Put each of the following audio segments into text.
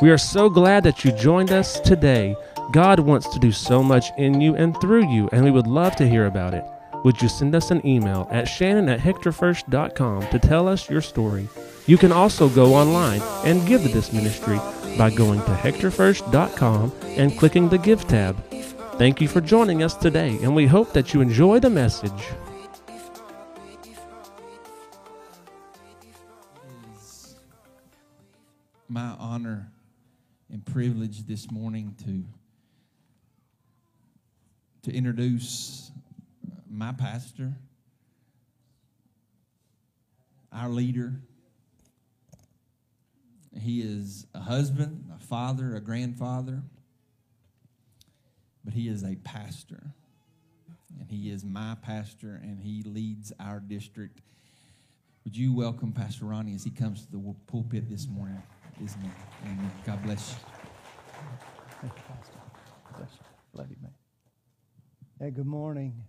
We are so glad that you joined us today. God wants to do so much in you and through you, and we would love to hear about it. Would you send us an email at shannon at hectorfirst.com to tell us your story? You can also go online and give to this ministry by going to hectorfirst.com and clicking the Give tab. Thank you for joining us today, and we hope that you enjoy the message. my honor and privileged this morning to to introduce my pastor, our leader. He is a husband, a father, a grandfather, but he is a pastor. And he is my pastor, and he leads our district. Would you welcome Pastor Ronnie as he comes to the pulpit this morning? Isn't Amen. God bless you. Thank you, Pastor. Bless you. Love you, man. Hey, good morning.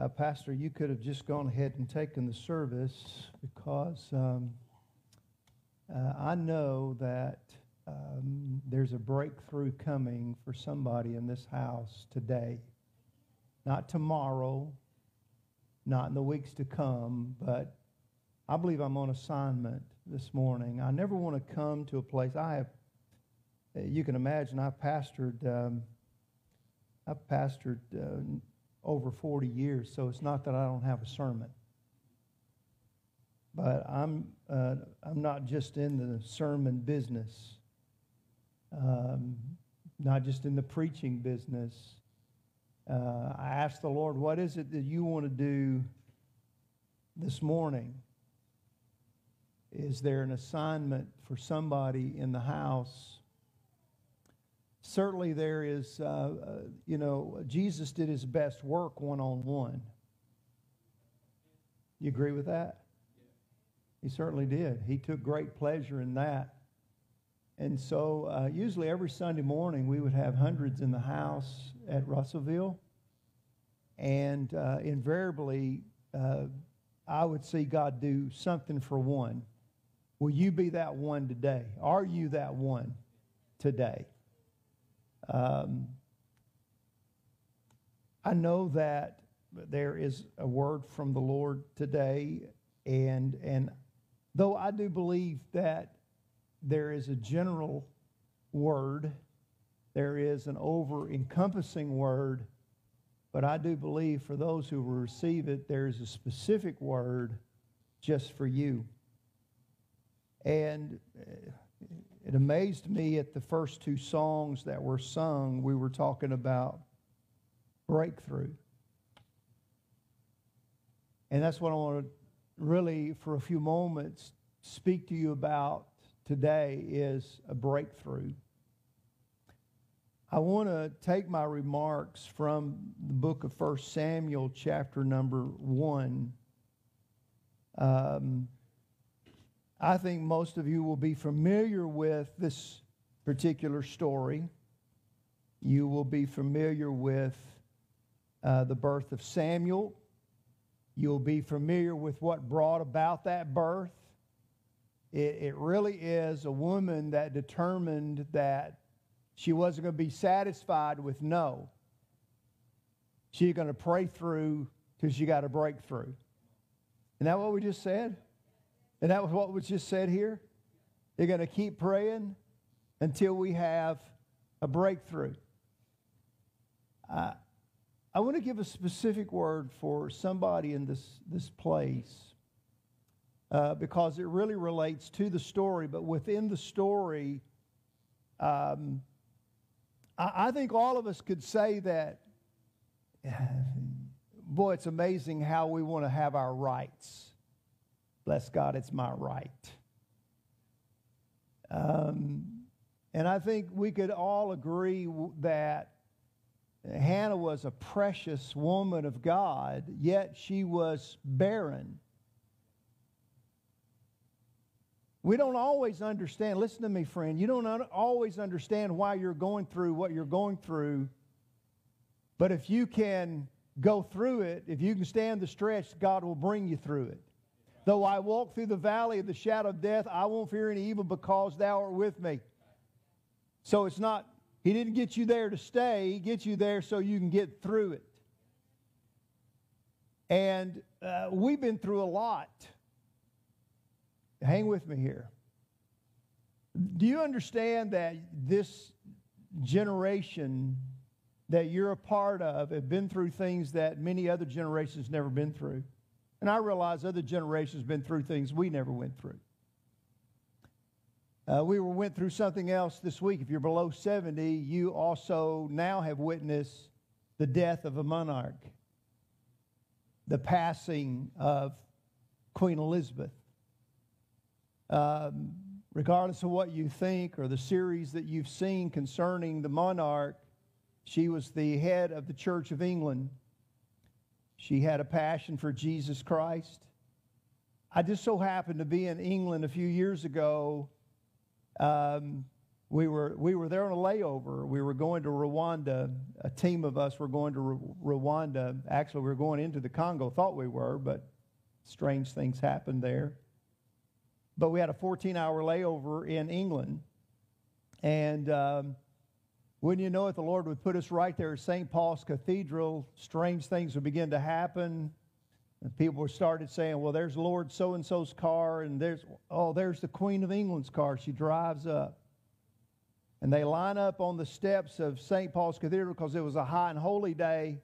Uh, Pastor, you could have just gone ahead and taken the service because um, uh, I know that um, there's a breakthrough coming for somebody in this house today. Not tomorrow, not in the weeks to come, but I believe I'm on assignment this morning. I never want to come to a place. I have, uh, you can imagine, I've pastored, um, I've pastored uh, over 40 years, so it's not that I don't have a sermon. But I'm, uh, I'm not just in the sermon business, um, not just in the preaching business. Uh, I asked the Lord, what is it that you want to do this morning? Is there an assignment for somebody in the house? Certainly, there is, uh, uh, you know, Jesus did his best work one on one. You agree with that? He certainly did. He took great pleasure in that. And so, uh, usually every Sunday morning, we would have hundreds in the house at Russellville. And uh, invariably, uh, I would see God do something for one. Will you be that one today? Are you that one today? Um, I know that there is a word from the Lord today, and and though I do believe that there is a general word, there is an over encompassing word, but I do believe for those who will receive it, there is a specific word just for you. And uh, it amazed me at the first two songs that were sung, we were talking about breakthrough. And that's what I want to really, for a few moments, speak to you about today is a breakthrough. I want to take my remarks from the book of 1 Samuel, chapter number 1. Um, I think most of you will be familiar with this particular story. You will be familiar with uh, the birth of Samuel. You'll be familiar with what brought about that birth. It, it really is a woman that determined that she wasn't going to be satisfied with no. She's going to pray through till she got a breakthrough. Isn't that what we just said? And that was what was just said here. You're going to keep praying until we have a breakthrough. Uh, I want to give a specific word for somebody in this, this place uh, because it really relates to the story, but within the story, um, I, I think all of us could say that, boy, it's amazing how we want to have our rights. Bless God, it's my right. Um, and I think we could all agree that Hannah was a precious woman of God, yet she was barren. We don't always understand. Listen to me, friend. You don't always understand why you're going through what you're going through. But if you can go through it, if you can stand the stretch, God will bring you through it. Though I walk through the valley of the shadow of death, I won't fear any evil because thou art with me. So it's not, he didn't get you there to stay, he gets you there so you can get through it. And uh, we've been through a lot. Hang with me here. Do you understand that this generation that you're a part of have been through things that many other generations never been through? And I realize other generations been through things we never went through. Uh, we went through something else this week. If you're below 70, you also now have witnessed the death of a monarch, the passing of Queen Elizabeth. Um, regardless of what you think or the series that you've seen concerning the monarch, she was the head of the Church of England. She had a passion for Jesus Christ. I just so happened to be in England a few years ago. Um, we were we were there on a layover. We were going to Rwanda. A team of us were going to Rwanda. Actually, we were going into the Congo. Thought we were, but strange things happened there. But we had a 14-hour layover in England, and um, wouldn't you know it, the Lord would put us right there at St. Paul's Cathedral. Strange things would begin to happen. And people started saying, well, there's Lord so and so's car, and there's, oh, there's the Queen of England's car. She drives up. And they line up on the steps of St. Paul's Cathedral because it was a high and holy day,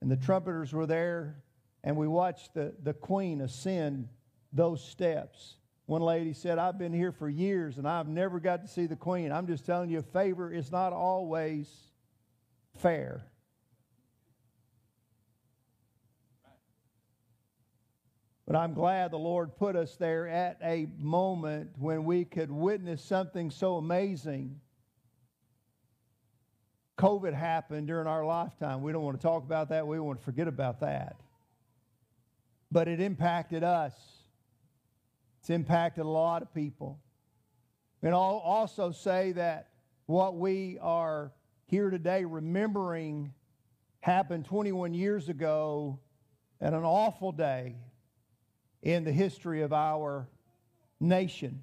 and the trumpeters were there, and we watched the, the Queen ascend those steps. One lady said, I've been here for years and I've never got to see the Queen. I'm just telling you, favor is not always fair. But I'm glad the Lord put us there at a moment when we could witness something so amazing. COVID happened during our lifetime. We don't want to talk about that. We want to forget about that. But it impacted us. It's impacted a lot of people. And I'll also say that what we are here today remembering happened 21 years ago at an awful day in the history of our nation.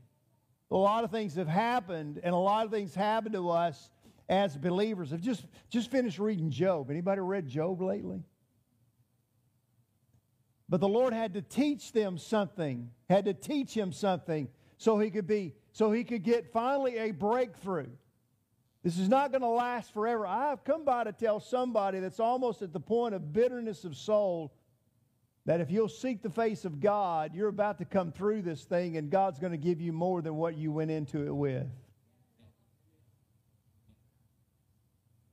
A lot of things have happened, and a lot of things happened to us as believers. I've just, just finished reading Job. Anybody read Job lately? But the Lord had to teach them something, had to teach him something so he could be, so he could get finally a breakthrough. This is not going to last forever. I've come by to tell somebody that's almost at the point of bitterness of soul that if you'll seek the face of God, you're about to come through this thing and God's going to give you more than what you went into it with.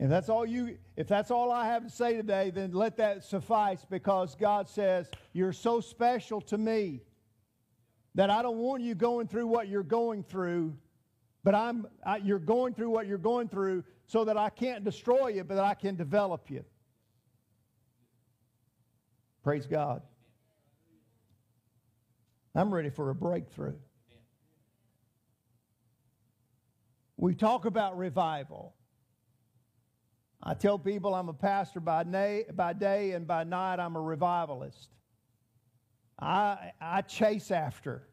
If that's all you if that's all I have to say today, then let that suffice because God says, You're so special to me that I don't want you going through what you're going through, but I'm I, you're going through what you're going through so that I can't destroy you, but that I can develop you. Praise God. I'm ready for a breakthrough. We talk about revival. I tell people I'm a pastor by, na- by day and by night I'm a revivalist. I, I chase after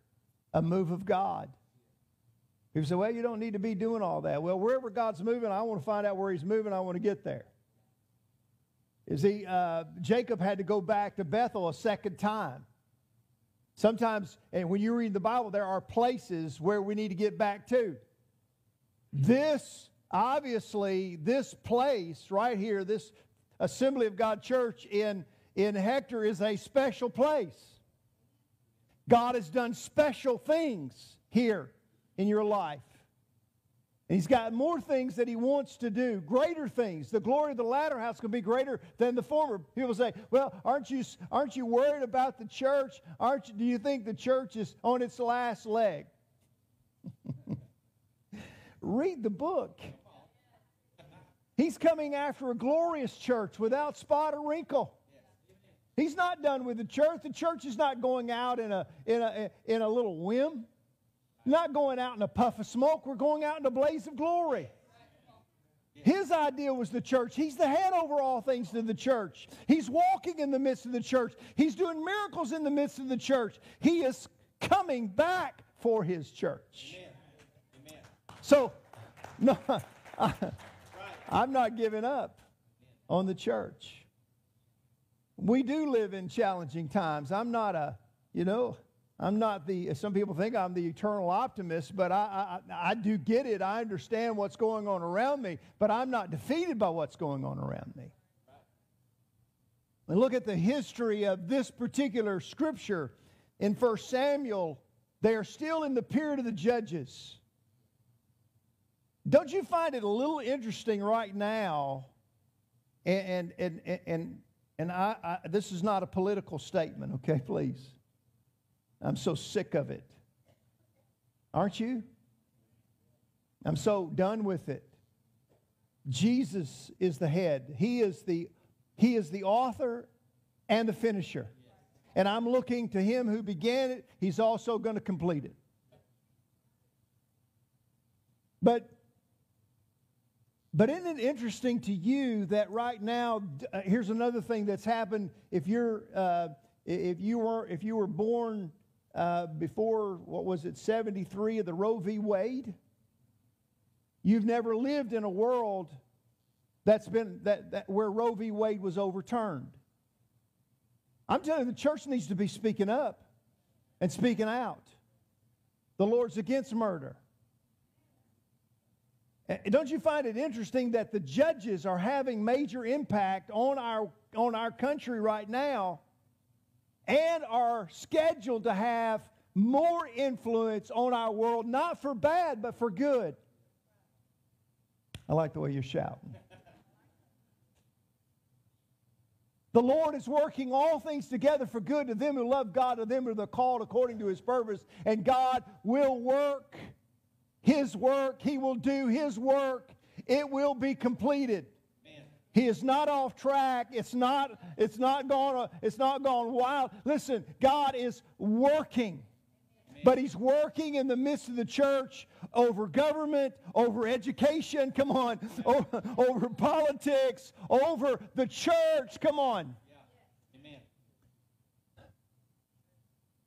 a move of God. People say, well, you don't need to be doing all that. Well, wherever God's moving, I want to find out where He's moving. I want to get there. Is he, uh, Jacob had to go back to Bethel a second time. Sometimes, and when you read the Bible, there are places where we need to get back to. This obviously, this place right here, this Assembly of God Church in, in Hector, is a special place. God has done special things here in your life. And he's got more things that he wants to do, greater things. The glory of the latter house can be greater than the former. People say, "Well, aren't you aren't you worried about the church? Aren't you, do you think the church is on its last leg?" Read the book. He's coming after a glorious church without spot or wrinkle. He's not done with the church. The church is not going out in a, in a, in a little whim, not going out in a puff of smoke. We're going out in a blaze of glory. His idea was the church. He's the head over all things to the church. He's walking in the midst of the church. He's doing miracles in the midst of the church. He is coming back for his church. Amen. Amen. So, no, I, I'm not giving up on the church. We do live in challenging times. I'm not a, you know, I'm not the, some people think I'm the eternal optimist, but I, I, I, do get it. I understand what's going on around me, but I'm not defeated by what's going on around me. And look at the history of this particular scripture in 1 Samuel. They are still in the period of the judges. Don't you find it a little interesting right now? And, and, and, and, and I, I this is not a political statement, okay, please. I'm so sick of it. Aren't you? I'm so done with it. Jesus is the head. He is the, he is the author and the finisher. And I'm looking to him who began it. He's also going to complete it. But but isn't it interesting to you that right now, uh, here's another thing that's happened. If you're, uh, if you were, if you were born uh, before, what was it, 73 of the Roe v. Wade. You've never lived in a world that's been, that, that where Roe v. Wade was overturned. I'm telling you, the church needs to be speaking up and speaking out. The Lord's against murder. Don't you find it interesting that the judges are having major impact on our, on our country right now and are scheduled to have more influence on our world, not for bad, but for good. I like the way you're shouting. The Lord is working all things together for good to them who love God, to them who are called according to his purpose. And God will work his work. He will do his work. It will be completed. He is not off track. It's not, it's not gone, it's not gone wild. Listen, God is working. But he's working in the midst of the church over government, over education, come on, over, over politics, over the church, come on.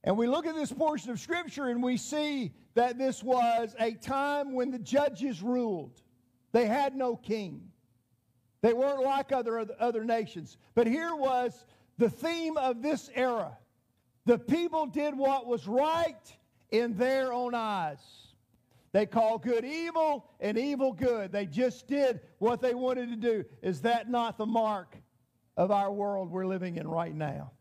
And we look at this portion of Scripture and we see that this was a time when the judges ruled. They had no king. They weren't like other, other nations. But here was the theme of this era the people did what was right in their own eyes. They called good evil and evil good. They just did what they wanted to do. Is that not the mark of our world we're living in right now?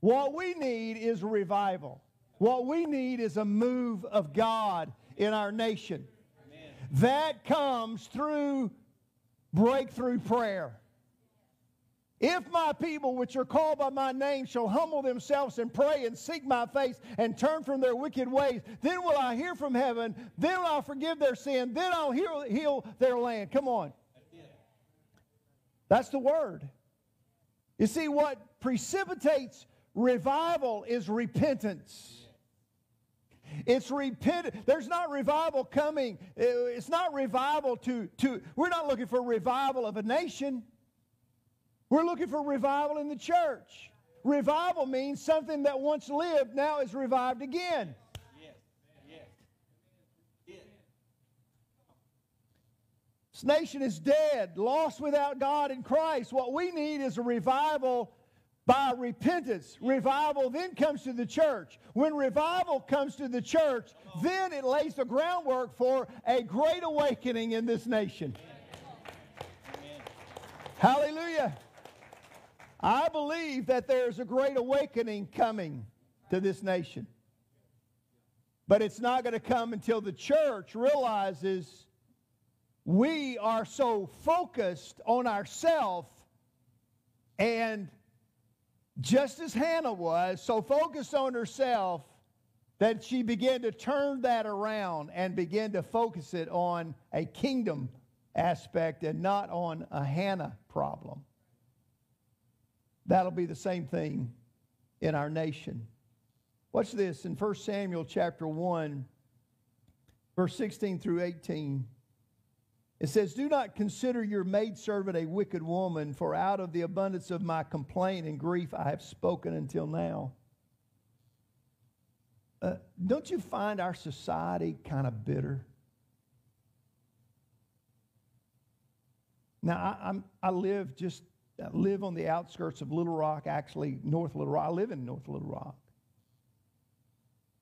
What we need is revival. What we need is a move of God in our nation. Amen. That comes through breakthrough prayer. If my people, which are called by my name, shall humble themselves and pray and seek my face and turn from their wicked ways, then will I hear from heaven, then I'll forgive their sin, then I'll heal, heal their land. Come on. That's the word. You see, what precipitates revival is repentance. It's repent. There's not revival coming. Uh, it's not revival to, to, we're not looking for revival of a nation. We're looking for revival in the church. Revival means something that once lived now is revived again. This nation is dead, lost without God in Christ. What we need is a revival by repentance. Revival then comes to the church. When revival comes to the church, then it lays the groundwork for a great awakening in this nation. Amen. Hallelujah. I believe that there's a great awakening coming to this nation. But it's not going to come until the church realizes we are so focused on ourselves and just as Hannah was, so focused on herself that she began to turn that around and begin to focus it on a kingdom aspect and not on a Hannah problem. That'll be the same thing in our nation. Watch this in 1 Samuel chapter 1, verse 16 through 18. It says, Do not consider your maidservant a wicked woman, for out of the abundance of my complaint and grief I have spoken until now. Uh, don't you find our society kind of bitter? Now, I, I'm, I live just I live on the outskirts of Little Rock, actually North Little Rock. I live in North Little Rock.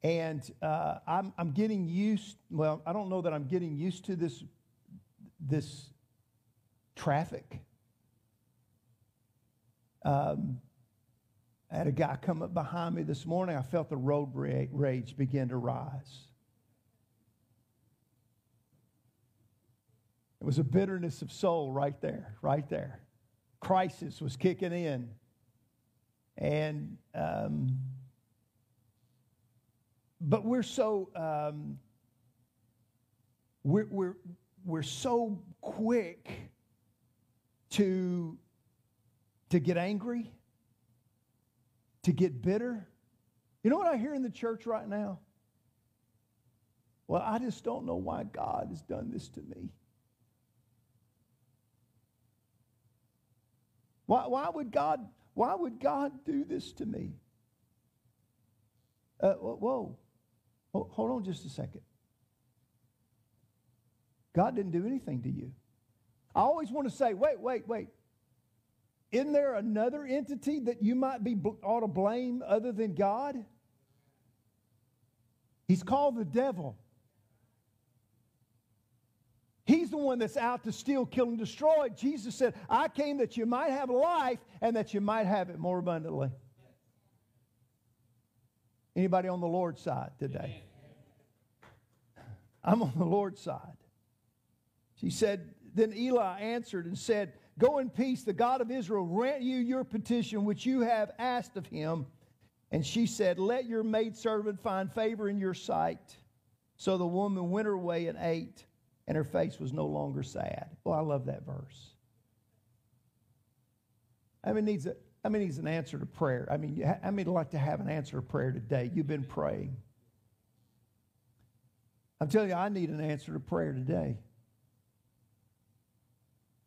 And uh, I'm, I'm getting used, well, I don't know that I'm getting used to this, this traffic. Um, I had a guy come up behind me this morning. I felt the road rage begin to rise. It was a bitterness of soul right there, right there. Crisis was kicking in. And, um, but we're so, um, we're, we're, we're so quick to, to get angry, to get bitter. You know what I hear in the church right now? Well, I just don't know why God has done this to me. Why, why, would, God, why would God do this to me? Uh, whoa, whoa, hold on just a second. God didn't do anything to you. I always want to say, wait, wait, wait. Isn't there another entity that you might be ought to blame other than God? He's called the devil. He's the one that's out to steal, kill, and destroy. Jesus said, I came that you might have life and that you might have it more abundantly. Anybody on the Lord's side today? I'm on the Lord's side. She said, Then Eli answered and said, Go in peace, the God of Israel grant you your petition which you have asked of him. And she said, Let your maidservant find favor in your sight. So the woman went her way and ate and her face was no longer sad. Well, I love that verse. I mean, needs a, I mean, needs an answer to prayer. I mean, I mean, like to have an answer to prayer today. You've been praying. I'm telling you, I need an answer to prayer today.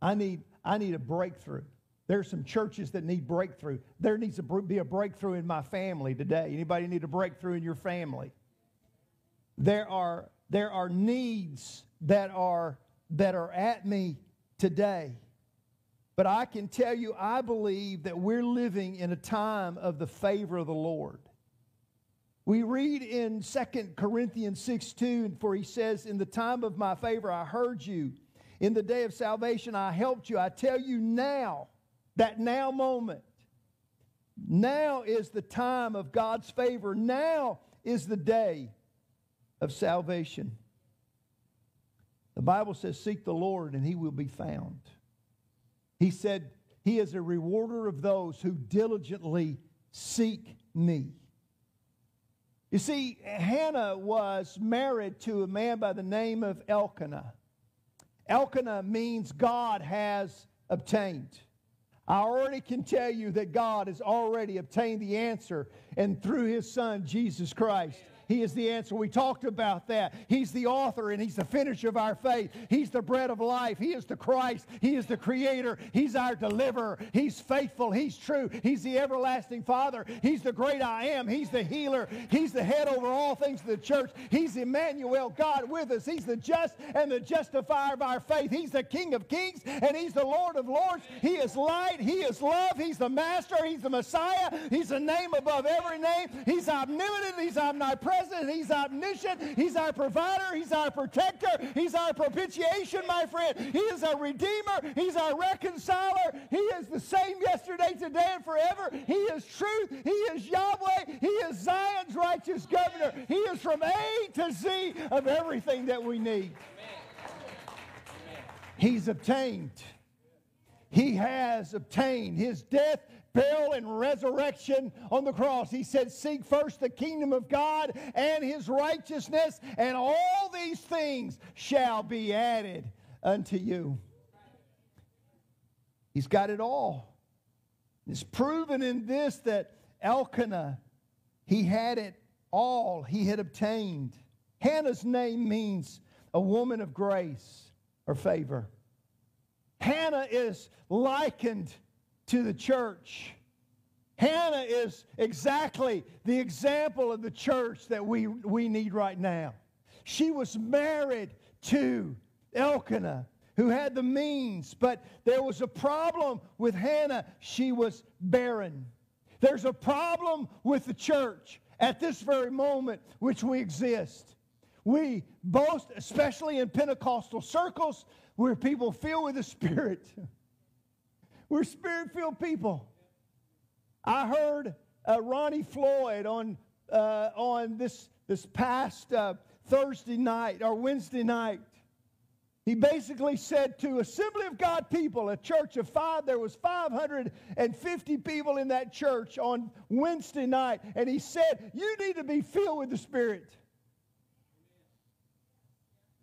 I need, I need a breakthrough. There are some churches that need breakthrough. There needs to be a breakthrough in my family today. Anybody need a breakthrough in your family? There are, there are needs that are, that are at me today. But I can tell you, I believe that we're living in a time of the favor of the Lord. We read in 2 Corinthians 6 2, for he says, In the time of my favor I heard you. In the day of salvation I helped you. I tell you now, that now moment, now is the time of God's favor. Now is the day of salvation. The Bible says, Seek the Lord and he will be found. He said, He is a rewarder of those who diligently seek me. You see, Hannah was married to a man by the name of Elkanah. Elkanah means God has obtained. I already can tell you that God has already obtained the answer, and through his son, Jesus Christ. He is the answer. We talked about that. He's the author and He's the finisher of our faith. He's the bread of life. He is the Christ. He is the creator. He's our deliverer. He's faithful. He's true. He's the everlasting Father. He's the great I am. He's the healer. He's the head over all things of the church. He's Emmanuel, God with us. He's the just and the justifier of our faith. He's the King of kings and He's the Lord of lords. He is light. He is love. He's the Master. He's the Messiah. He's a name above every name. He's omnipotent. He's omnipresent present. He's omniscient. He's our provider. He's our protector. He's our propitiation, my friend. He is our redeemer. He's our reconciler. He is the same yesterday, today, and forever. He is truth. He is Yahweh. He is Zion's righteous governor. He is from A to Z of everything that we need. He's obtained. He has obtained his death burial, and resurrection on the cross. He said, Seek first the kingdom of God and his righteousness, and all these things shall be added unto you. He's got it all. It's proven in this that Elkanah, he had it all, he had obtained. Hannah's name means a woman of grace or favor. Hannah is likened to the church. Hannah is exactly the example of the church that we, we need right now. She was married to Elkanah, who had the means, but there was a problem with Hannah. She was barren. There's a problem with the church at this very moment which we exist. We boast, especially in Pentecostal circles, where people filled with the Spirit. We're spirit filled people. I heard uh, Ronnie Floyd on, uh, on this, this past uh, Thursday night or Wednesday night. He basically said to Assembly of God people, a church of five, there was 550 people in that church on Wednesday night, and he said, you need to be filled with the Spirit.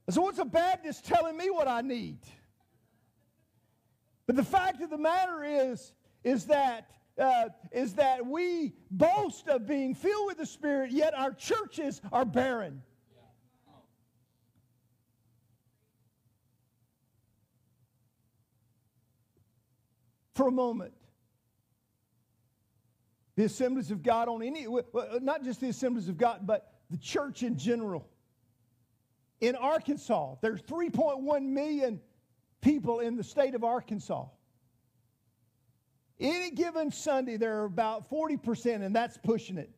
So what's a Baptist telling me what I need? But the fact of the matter is, is that uh, is that we boast of being filled with the Spirit, yet our churches are barren. For a moment, the assemblies of God on any, not just the assemblies of God, but the church in general. In Arkansas, there's 3.1 million people in the state of Arkansas. Any given Sunday, there are about 40%, and that's pushing it.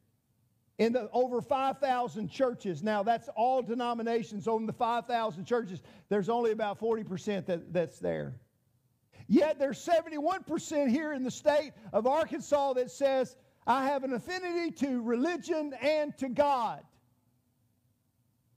In the over 5,000 churches, now that's all denominations on the 5,000 churches, there's only about 40% that, that's there. Yet there's 71% here in the state of Arkansas that says, I have an affinity to religion and to God.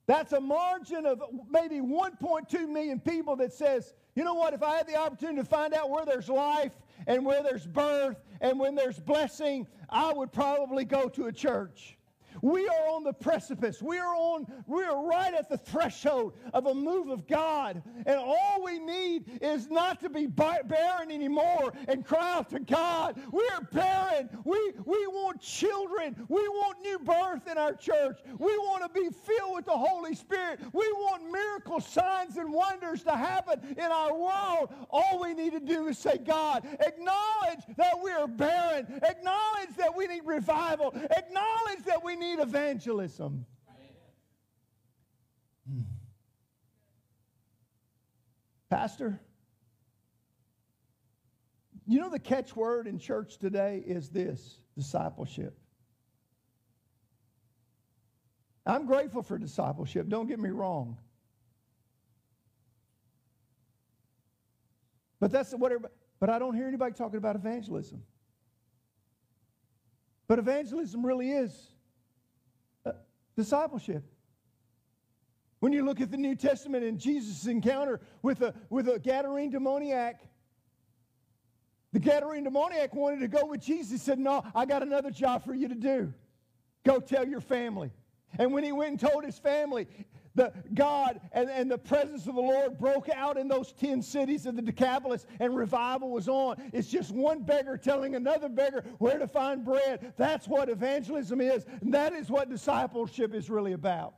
That's a margin of maybe 1.2 million people that says, you know what, if I had the opportunity to find out where there's life and where there's birth and when there's blessing, I would probably go to a church. We are on the precipice. We are on, we are right at the threshold of a move of God. And all we need is not to be barren anymore and cry out to God. We are barren. We, we want children. We want new birth in our church. We want to be filled with the Holy Spirit. We want miracles, signs, and wonders to happen in our world. All we need to do is say, God, acknowledge that we are barren. Acknowledge that we need revival. Acknowledge that we need evangelism. Hmm. Pastor, you know the catchword in church today is this discipleship. I'm grateful for discipleship, don't get me wrong. But that's whatever. But I don't hear anybody talking about evangelism. But evangelism really is discipleship. When you look at the New Testament and Jesus' encounter with a, with a Gadarene demoniac, the Gadarene demoniac wanted to go with Jesus. Said, No, I got another job for you to do. Go tell your family. And when he went and told his family, the God and, and the presence of the Lord broke out in those 10 cities of the Decapolis and revival was on. It's just one beggar telling another beggar where to find bread. That's what evangelism is. And that is what discipleship is really about.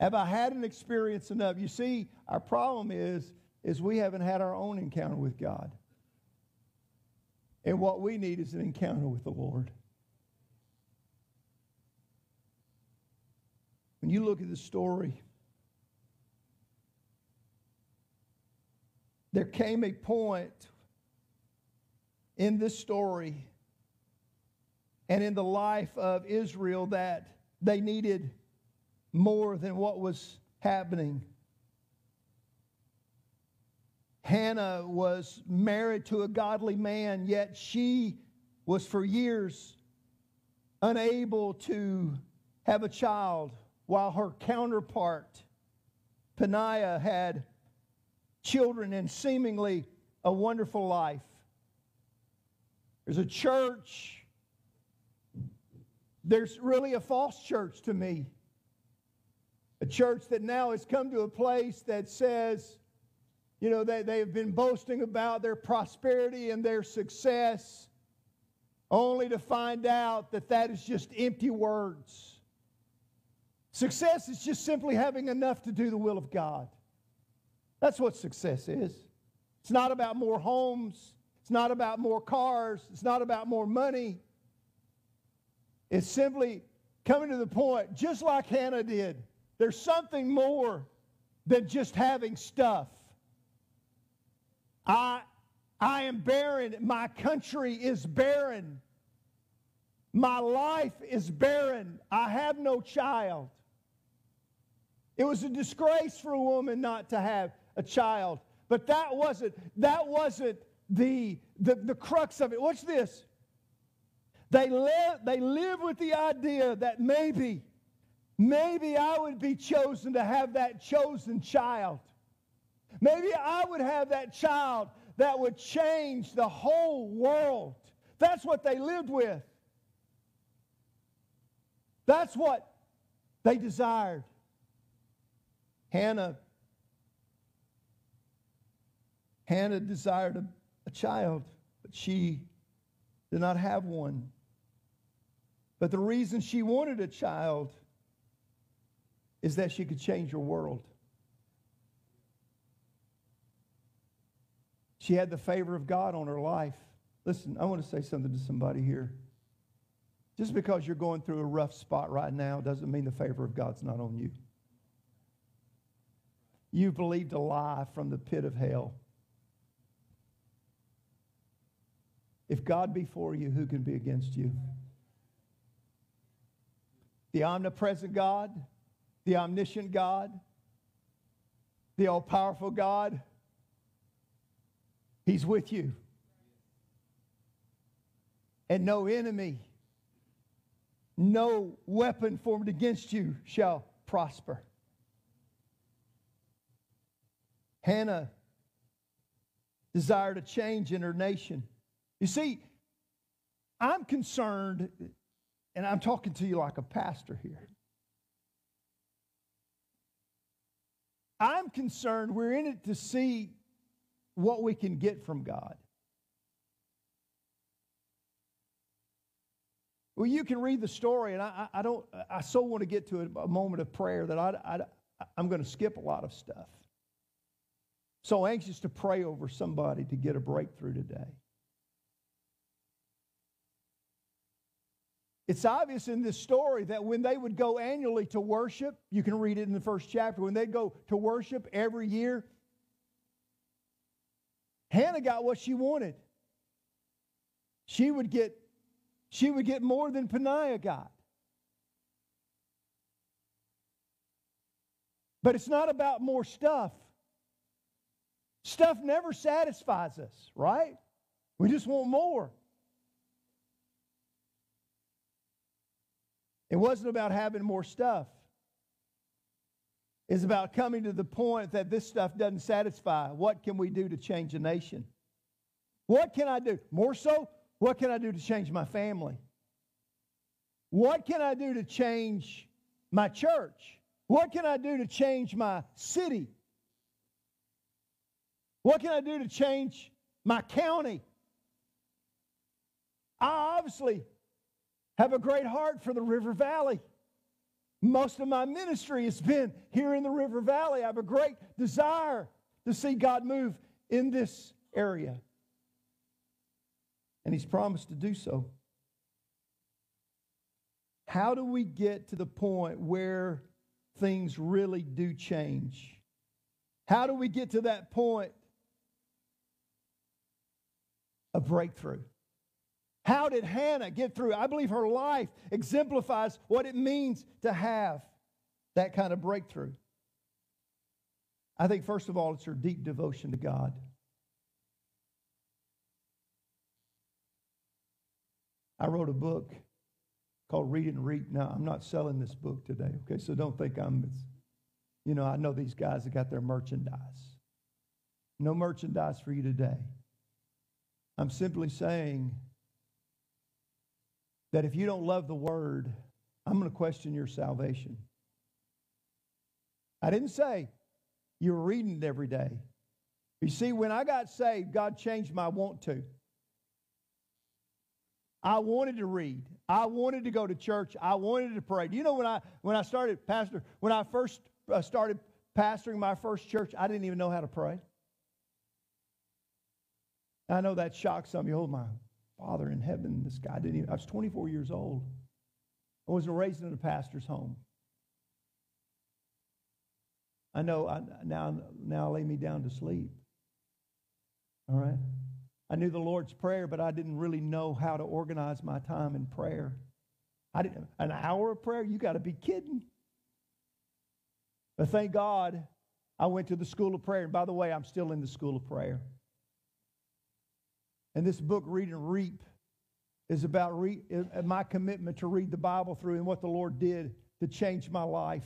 Have I had an experience enough? You see, our problem is, is we haven't had our own encounter with God. And what we need is an encounter with the Lord. When you look at the story, there came a point in this story and in the life of Israel that they needed more than what was happening. Hannah was married to a godly man, yet she was for years unable to have a child while her counterpart, Peninnah, had children and seemingly a wonderful life. There's a church, there's really a false church to me. A church that now has come to a place that says, you know, they, they have been boasting about their prosperity and their success, only to find out that that is just empty words. Success is just simply having enough to do the will of God. That's what success is. It's not about more homes, it's not about more cars, it's not about more money. It's simply coming to the point, just like Hannah did. There's something more than just having stuff. I, I am barren. My country is barren. My life is barren. I have no child. It was a disgrace for a woman not to have a child. But that wasn't, that wasn't the, the, the crux of it. Watch this. They live, they live with the idea that maybe, maybe I would be chosen to have that chosen child. Maybe I would have that child that would change the whole world. That's what they lived with. That's what they desired. Hannah Hannah desired a, a child, but she did not have one. But the reason she wanted a child is that she could change her world. She had the favor of God on her life. Listen, I want to say something to somebody here. Just because you're going through a rough spot right now doesn't mean the favor of God's not on you. You believed a lie from the pit of hell. If God be for you, who can be against you? the omnipresent God, the omniscient God, the all powerful God. He's with you. And no enemy, no weapon formed against you shall prosper. Hannah desired a change in her nation. You see, I'm concerned and I'm talking to you like a pastor here. I'm concerned we're in it to see what we can get from God. Well, you can read the story, and I, I don't. I so want to get to a, moment of prayer that I, I, I'm going to skip a lot of stuff. So anxious to pray over somebody to get a breakthrough today. It's obvious in this story that when they would go annually to worship, you can read it in the first chapter, when they go to worship every year, Hannah got what she wanted. She would get, she would get more than Peninnah got. But it's not about more stuff. Stuff never satisfies us, right? We just want more. It wasn't about having more stuff. It's about coming to the point that this stuff doesn't satisfy. What can we do to change a nation? What can I do? More so, what can I do to change my family? What can I do to change my church? What can I do to change my city? What can I do to change my county? I obviously have a great heart for the River Valley. Most of my ministry has been here in the River Valley. I have a great desire to see God move in this area. And He's promised to do so. How do we get to the point where things really do change? How do we get to that point breakthrough? How did Hannah get through? I believe her life exemplifies what it means to have that kind of breakthrough. I think, first of all, it's her deep devotion to God. I wrote a book called Read and Reap. Now, I'm not selling this book today, okay? So don't think I'm, you know, I know these guys that got their merchandise. No merchandise for you today. I'm simply saying that if you don't love the word, I'm going to question your salvation. I didn't say you were reading it every day. You see, when I got saved, God changed my want to. I wanted to read. I wanted to go to church. I wanted to pray. Do you know when I when I started, Pastor, when I first uh, started pastoring my first church, I didn't even know how to pray. I know that shocked some of you. Oh, my father in heaven, this guy didn't even, I was 24 years old. I wasn't raised in a pastor's home. I know I, now, now lay me down to sleep. All right? I knew the Lord's Prayer, but I didn't really know how to organize my time in prayer. I didn't, an hour of prayer? You got to be kidding. But thank God I went to the school of prayer. And by the way, I'm still in the school of prayer. And this book, Read and Reap, is about re- uh, my commitment to read the Bible through and what the Lord did to change my life.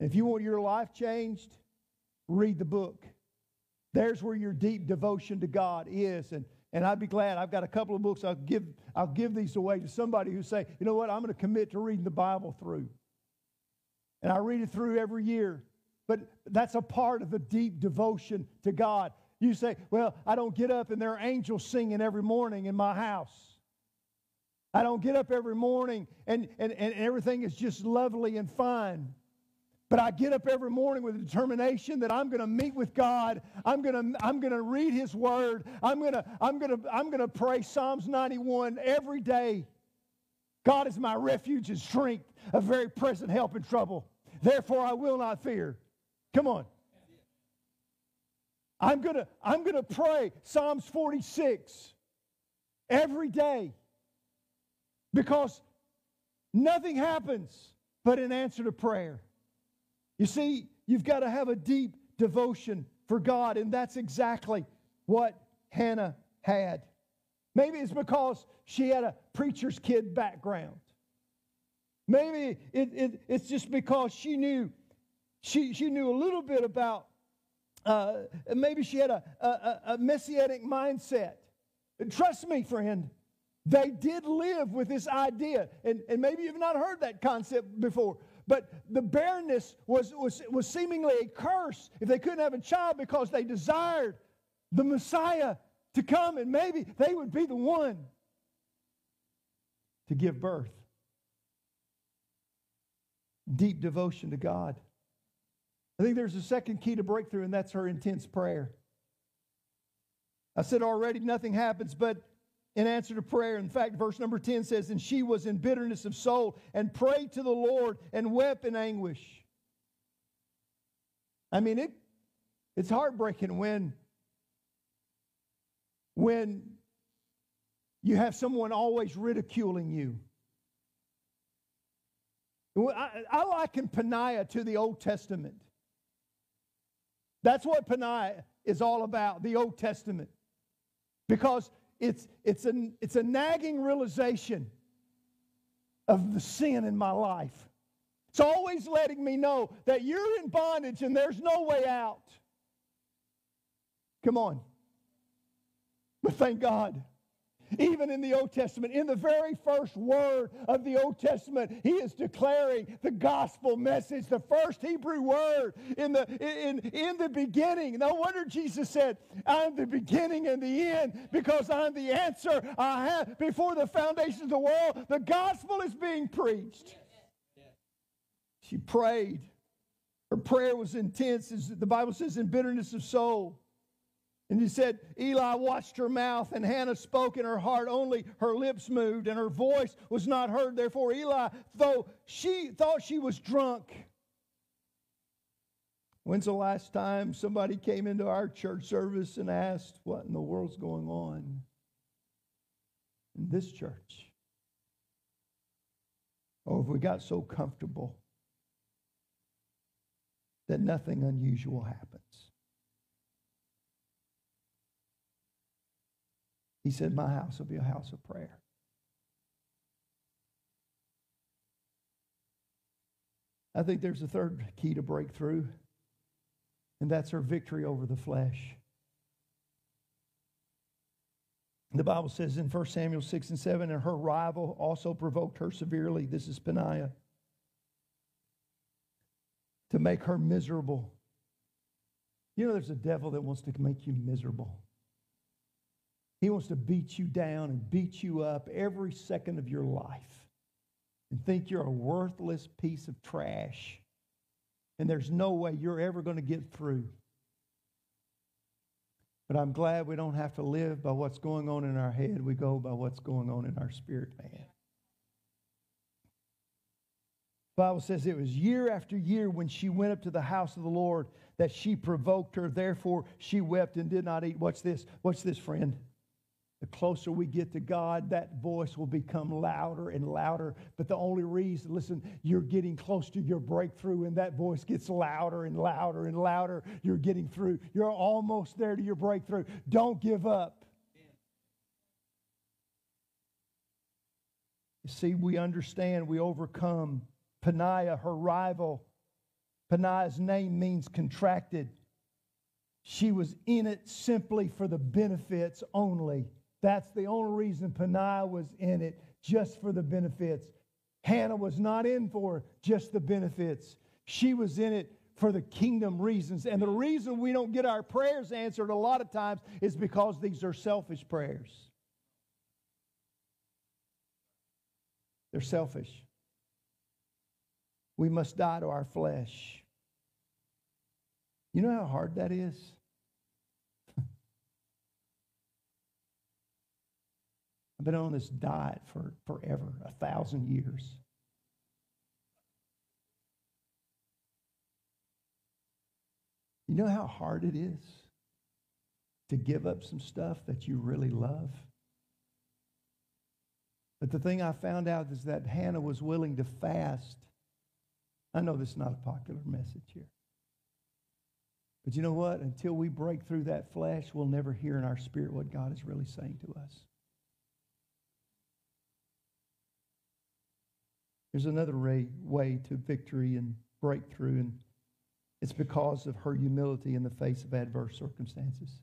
If you want your life changed, read the book. There's where your deep devotion to God is. And, and I'd be glad. I've got a couple of books. I'll give, I'll give these away to somebody who say, you know what, I'm going to commit to reading the Bible through. And I read it through every year. But that's a part of the deep devotion to God. You say, well, I don't get up and there are angels singing every morning in my house. I don't get up every morning and, and, and everything is just lovely and fine. But I get up every morning with a determination that I'm going to meet with God. I'm going to I'm going to read his word. I'm going to I'm going to I'm going to pray Psalms 91 every day. God is my refuge and strength, a very present help in trouble. Therefore I will not fear. Come on. I'm going to I'm going to pray Psalms 46 every day. Because nothing happens but in answer to prayer. You see, you've got to have a deep devotion for God, and that's exactly what Hannah had. Maybe it's because she had a preacher's kid background. Maybe it, it, it's just because she knew she, she knew a little bit about uh, maybe she had a, a, a messianic mindset. Trust me, friend, they did live with this idea. And, and maybe you've not heard that concept before. But the barrenness was, was, was seemingly a curse if they couldn't have a child because they desired the Messiah to come and maybe they would be the one to give birth. Deep devotion to God. I think there's a second key to breakthrough, and that's her intense prayer. I said already, nothing happens, but in answer to prayer. In fact, verse number 10 says, And she was in bitterness of soul and prayed to the Lord and wept in anguish. I mean, it, it's heartbreaking when, when you have someone always ridiculing you. I, I liken Peninnah to the Old Testament. That's what Peninnah is all about, the Old Testament. Because it's, it's, a, it's a nagging realization of the sin in my life. It's always letting me know that you're in bondage and there's no way out. Come on. But thank God even in the Old Testament, in the very first word of the Old Testament, he is declaring the gospel message, the first Hebrew word in the, in, in the beginning. No wonder Jesus said, I'm the beginning and the end because I'm the answer I have before the foundations of the world. The gospel is being preached. She prayed. Her prayer was intense, as the Bible says, in bitterness of soul. And he said, Eli watched her mouth, and Hannah spoke in her heart, only her lips moved, and her voice was not heard. Therefore, Eli, though she thought she was drunk. When's the last time somebody came into our church service and asked, What in the world's going on in this church? Oh, or have we got so comfortable that nothing unusual happens? He said, My house will be a house of prayer. I think there's a third key to breakthrough, and that's her victory over the flesh. The Bible says in 1 Samuel 6 and 7, and her rival also provoked her severely. This is Peninnah. To make her miserable. You know, there's a devil that wants to make you miserable. He wants to beat you down and beat you up every second of your life and think you're a worthless piece of trash. And there's no way you're ever going to get through. But I'm glad we don't have to live by what's going on in our head. We go by what's going on in our spirit, man. Bible says it was year after year when she went up to the house of the Lord that she provoked her. Therefore, she wept and did not eat. What's this? What's this, friend? The closer we get to God, that voice will become louder and louder. But the only reason, listen, you're getting close to your breakthrough, and that voice gets louder and louder and louder. You're getting through. You're almost there to your breakthrough. Don't give up. You see, we understand, we overcome. Peninnah, her rival, Peninnah's name means contracted. She was in it simply for the benefits only. That's the only reason Peninnah was in it, just for the benefits. Hannah was not in for just the benefits. She was in it for the kingdom reasons. And the reason we don't get our prayers answered a lot of times is because these are selfish prayers. They're selfish. We must die to our flesh. You know how hard that is? I've been on this diet for forever, a thousand years. You know how hard it is to give up some stuff that you really love? But the thing I found out is that Hannah was willing to fast. I know this is not a popular message here. But you know what? Until we break through that flesh, we'll never hear in our spirit what God is really saying to us. There's another way to victory and breakthrough, and it's because of her humility in the face of adverse circumstances.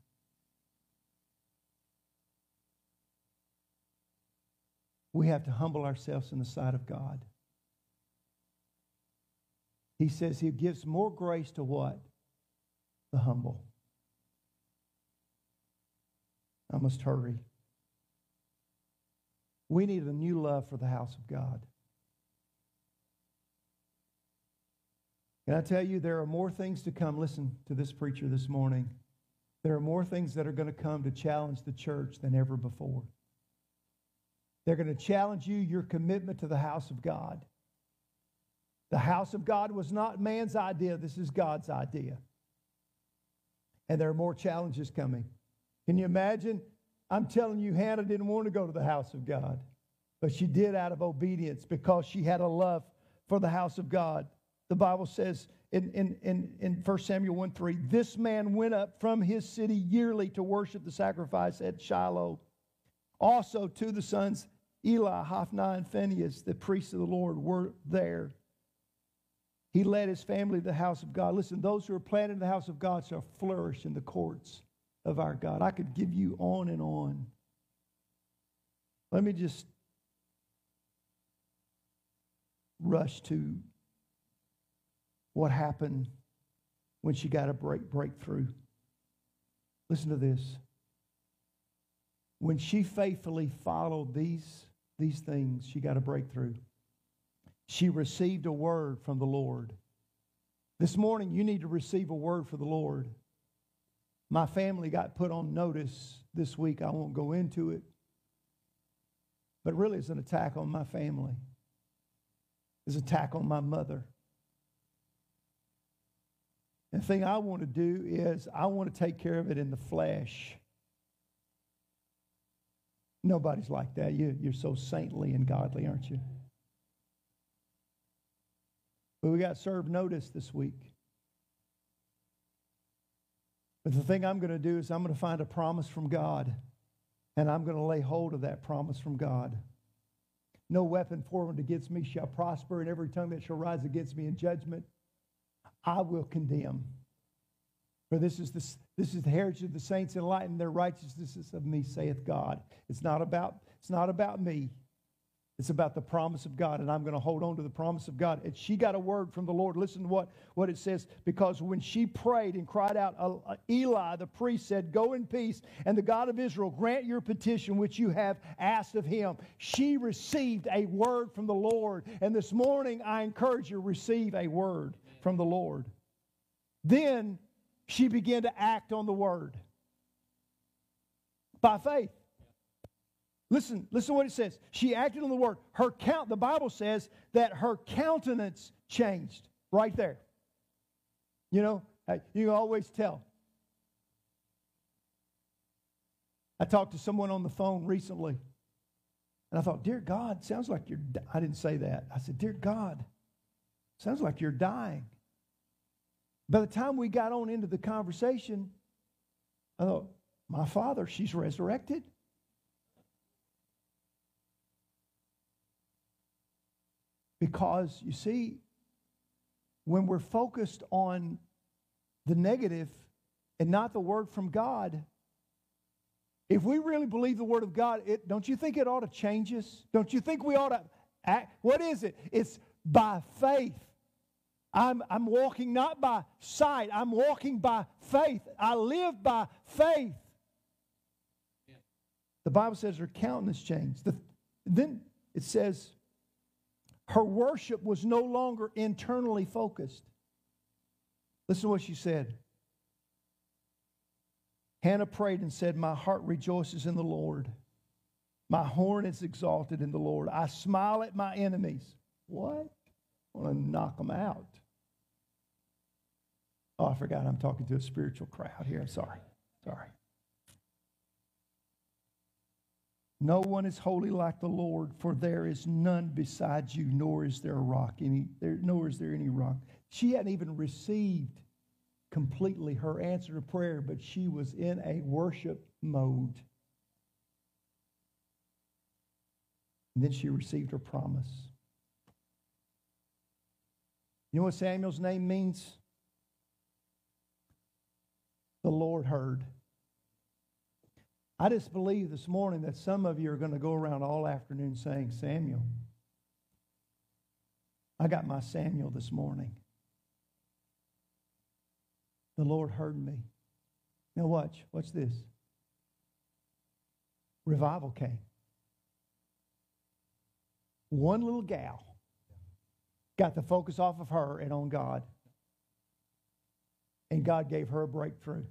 We have to humble ourselves in the sight of God. He says he gives more grace to what? The humble. I must hurry. We need a new love for the house of God. I tell you, there are more things to come. Listen to this preacher this morning. There are more things that are going to come to challenge the church than ever before. They're going to challenge you, your commitment to the house of God. The house of God was not man's idea, this is God's idea. And there are more challenges coming. Can you imagine? I'm telling you, Hannah didn't want to go to the house of God, but she did out of obedience because she had a love for the house of God the Bible says in, in, in, in 1 Samuel 1 3, this man went up from his city yearly to worship the sacrifice at Shiloh. Also, to the sons Eli, Hophni, and Phinehas, the priests of the Lord, were there. He led his family to the house of God. Listen, those who are planted in the house of God shall flourish in the courts of our God. I could give you on and on. Let me just rush to what happened when she got a break breakthrough. Listen to this. When she faithfully followed these, these things, she got a breakthrough. She received a word from the Lord. This morning, you need to receive a word for the Lord. My family got put on notice this week. I won't go into it. But really, it's an attack on my family, it's an attack on my mother. The thing I want to do is I want to take care of it in the flesh. Nobody's like that. You, you're so saintly and godly, aren't you? But we got served notice this week. But the thing I'm going to do is I'm going to find a promise from God, and I'm going to lay hold of that promise from God. No weapon formed against me shall prosper, and every tongue that shall rise against me in judgment, I will condemn. For this is, the, this is the heritage of the saints in light, and their righteousness is of me, saith God. It's not about, it's not about me. It's about the promise of God, and I'm going to hold on to the promise of God. And she got a word from the Lord. Listen to what, what it says. Because when she prayed and cried out, uh, uh, Eli, the priest, said, Go in peace, and the God of Israel grant your petition which you have asked of him. She received a word from the Lord. And this morning, I encourage you receive a word from the Lord. Then she began to act on the word by faith. Listen, listen what it says. She acted on the word. Her count, the Bible says that her countenance changed right there. You know, you always tell. I talked to someone on the phone recently, and I thought, Dear God, sounds like you're, I didn't say that. I said, Dear God, sounds like you're dying. By the time we got on into the conversation, I thought, My father, she's resurrected. Because, you see, when we're focused on the negative and not the word from God, if we really believe the word of God, it, don't you think it ought to change us? Don't you think we ought to act? What is it? It's by faith. I'm, I'm walking not by sight, I'm walking by faith. I live by faith. The Bible says her countenance changed. The, then it says her worship was no longer internally focused. Listen to what she said. Hannah prayed and said, My heart rejoices in the Lord. My horn is exalted in the Lord. I smile at my enemies. What? I want to knock them out. Oh, I forgot I'm talking to a spiritual crowd here. I'm sorry. Sorry. No one is holy like the Lord, for there is none besides you, nor is there a rock any there, nor is there any rock. She hadn't even received completely her answer to prayer, but she was in a worship mode. And then she received her promise. You know what Samuel's name means? The Lord heard. I just believe this morning that some of you are going to go around all afternoon saying, Samuel. I got my Samuel this morning. The Lord heard me. Now, watch. Watch this. Revival came. One little gal got the focus off of her and on God. And God gave her a breakthrough.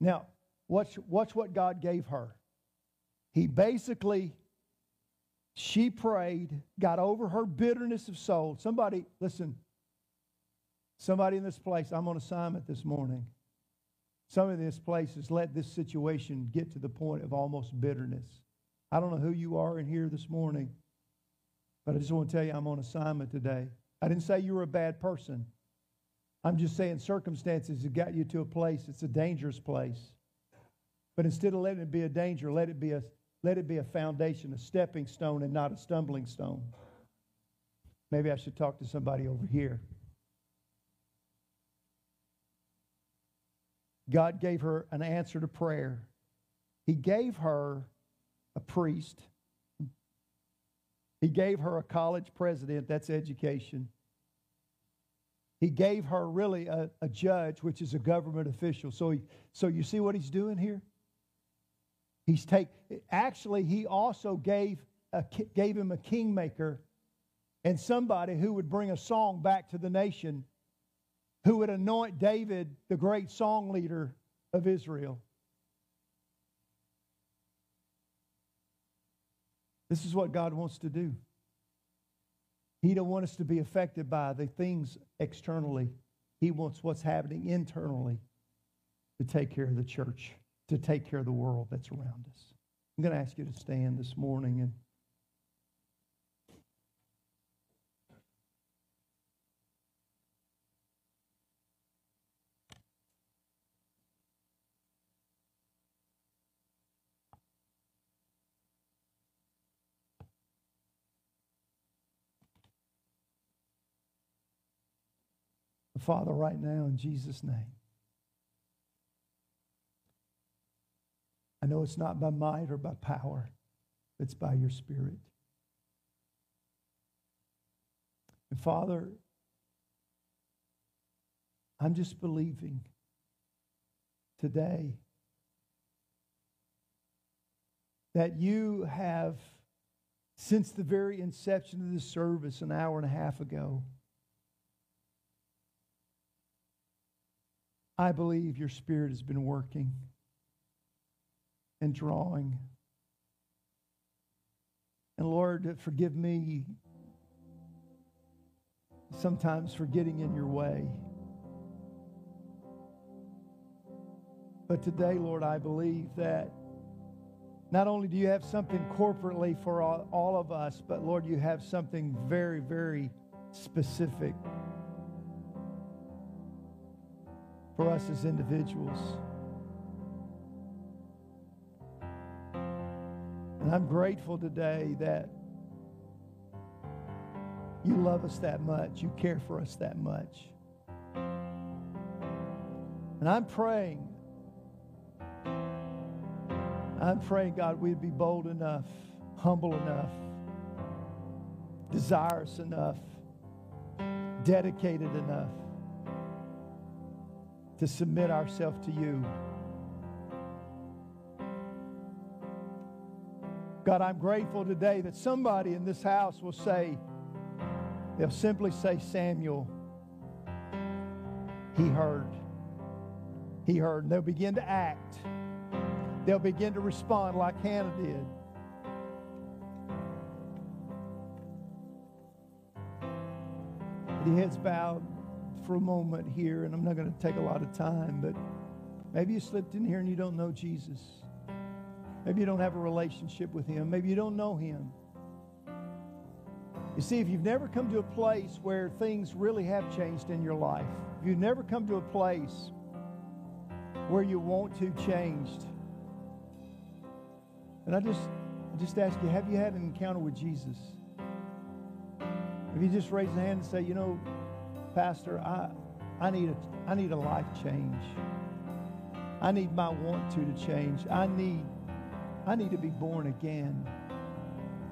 Now, Watch, watch what God gave her. He basically, she prayed, got over her bitterness of soul. Somebody, listen, somebody in this place, I'm on assignment this morning. Some of this place has let this situation get to the point of almost bitterness. I don't know who you are in here this morning, but I just want to tell you I'm on assignment today. I didn't say you were a bad person. I'm just saying circumstances have got you to a place, it's a dangerous place. But instead of letting it be a danger, let it be a, let it be a foundation, a stepping stone, and not a stumbling stone. Maybe I should talk to somebody over here. God gave her an answer to prayer. He gave her a priest. He gave her a college president, that's education. He gave her really a, a judge, which is a government official. So, he, so you see what he's doing here? He's take actually he also gave a, gave him a kingmaker and somebody who would bring a song back to the nation, who would anoint David the great song leader of Israel. This is what God wants to do. He don't want us to be affected by the things externally. He wants what's happening internally to take care of the church to take care of the world that's around us. I'm going to ask you to stand this morning and Father, right now, in Jesus' name. I know it's not by might or by power, it's by your Spirit. And Father, I'm just believing today that you have, since the very inception of this service an hour and a half ago, I believe your spirit has been working and drawing. And Lord, forgive me sometimes for getting in your way. But today, Lord, I believe that not only do you have something corporately for all, all, of us, but Lord, you have something very, very specific for us as individuals. And I'm grateful today that you love us that much, you care for us that much. And I'm praying I'm praying, God, we'd be bold enough, humble enough, desirous enough, dedicated enough to submit ourselves to you. God, I'm grateful today that somebody in this house will say, they'll simply say, Samuel, he heard. He heard. And they'll begin to act they'll begin to respond like Hannah did. The heads bowed for a moment here, and I'm not going to take a lot of time, but maybe you slipped in here and you don't know Jesus. Maybe you don't have a relationship with Him. Maybe you don't know Him. You see, if you've never come to a place where things really have changed in your life, if you've never come to a place where you want to changed, and I just, I just ask you, have you had an encounter with Jesus? If you just raise a hand and say, you know, Pastor, I, I need a, I need a life change. I need my want to to change. I need, I need to be born again.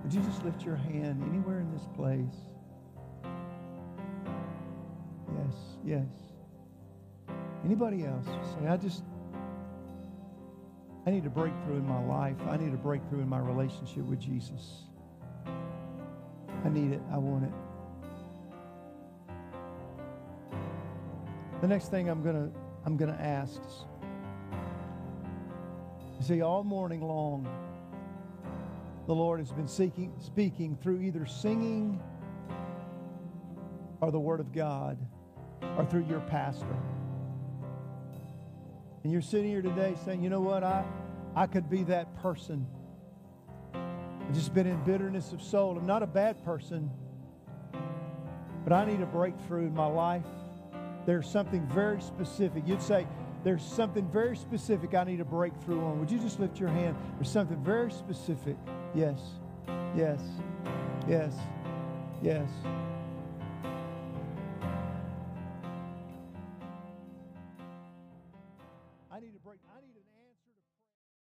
Would you just lift your hand anywhere in this place? Yes, yes. Anybody else? Say, I just, I need a breakthrough in my life. I need a breakthrough in my relationship with Jesus. I need it. I want it. The next thing I'm gonna I'm gonna ask is, you see, all morning long, the Lord has been seeking, speaking through either singing or the Word of God or through your pastor. And you're sitting here today saying, you know what, I, I could be that person. I've just been in bitterness of soul. I'm not a bad person, but I need a breakthrough in my life. There's something very specific. You'd say, there's something very specific I need a breakthrough on. Would you just lift your hand? There's something very specific. Yes, yes, yes, yes.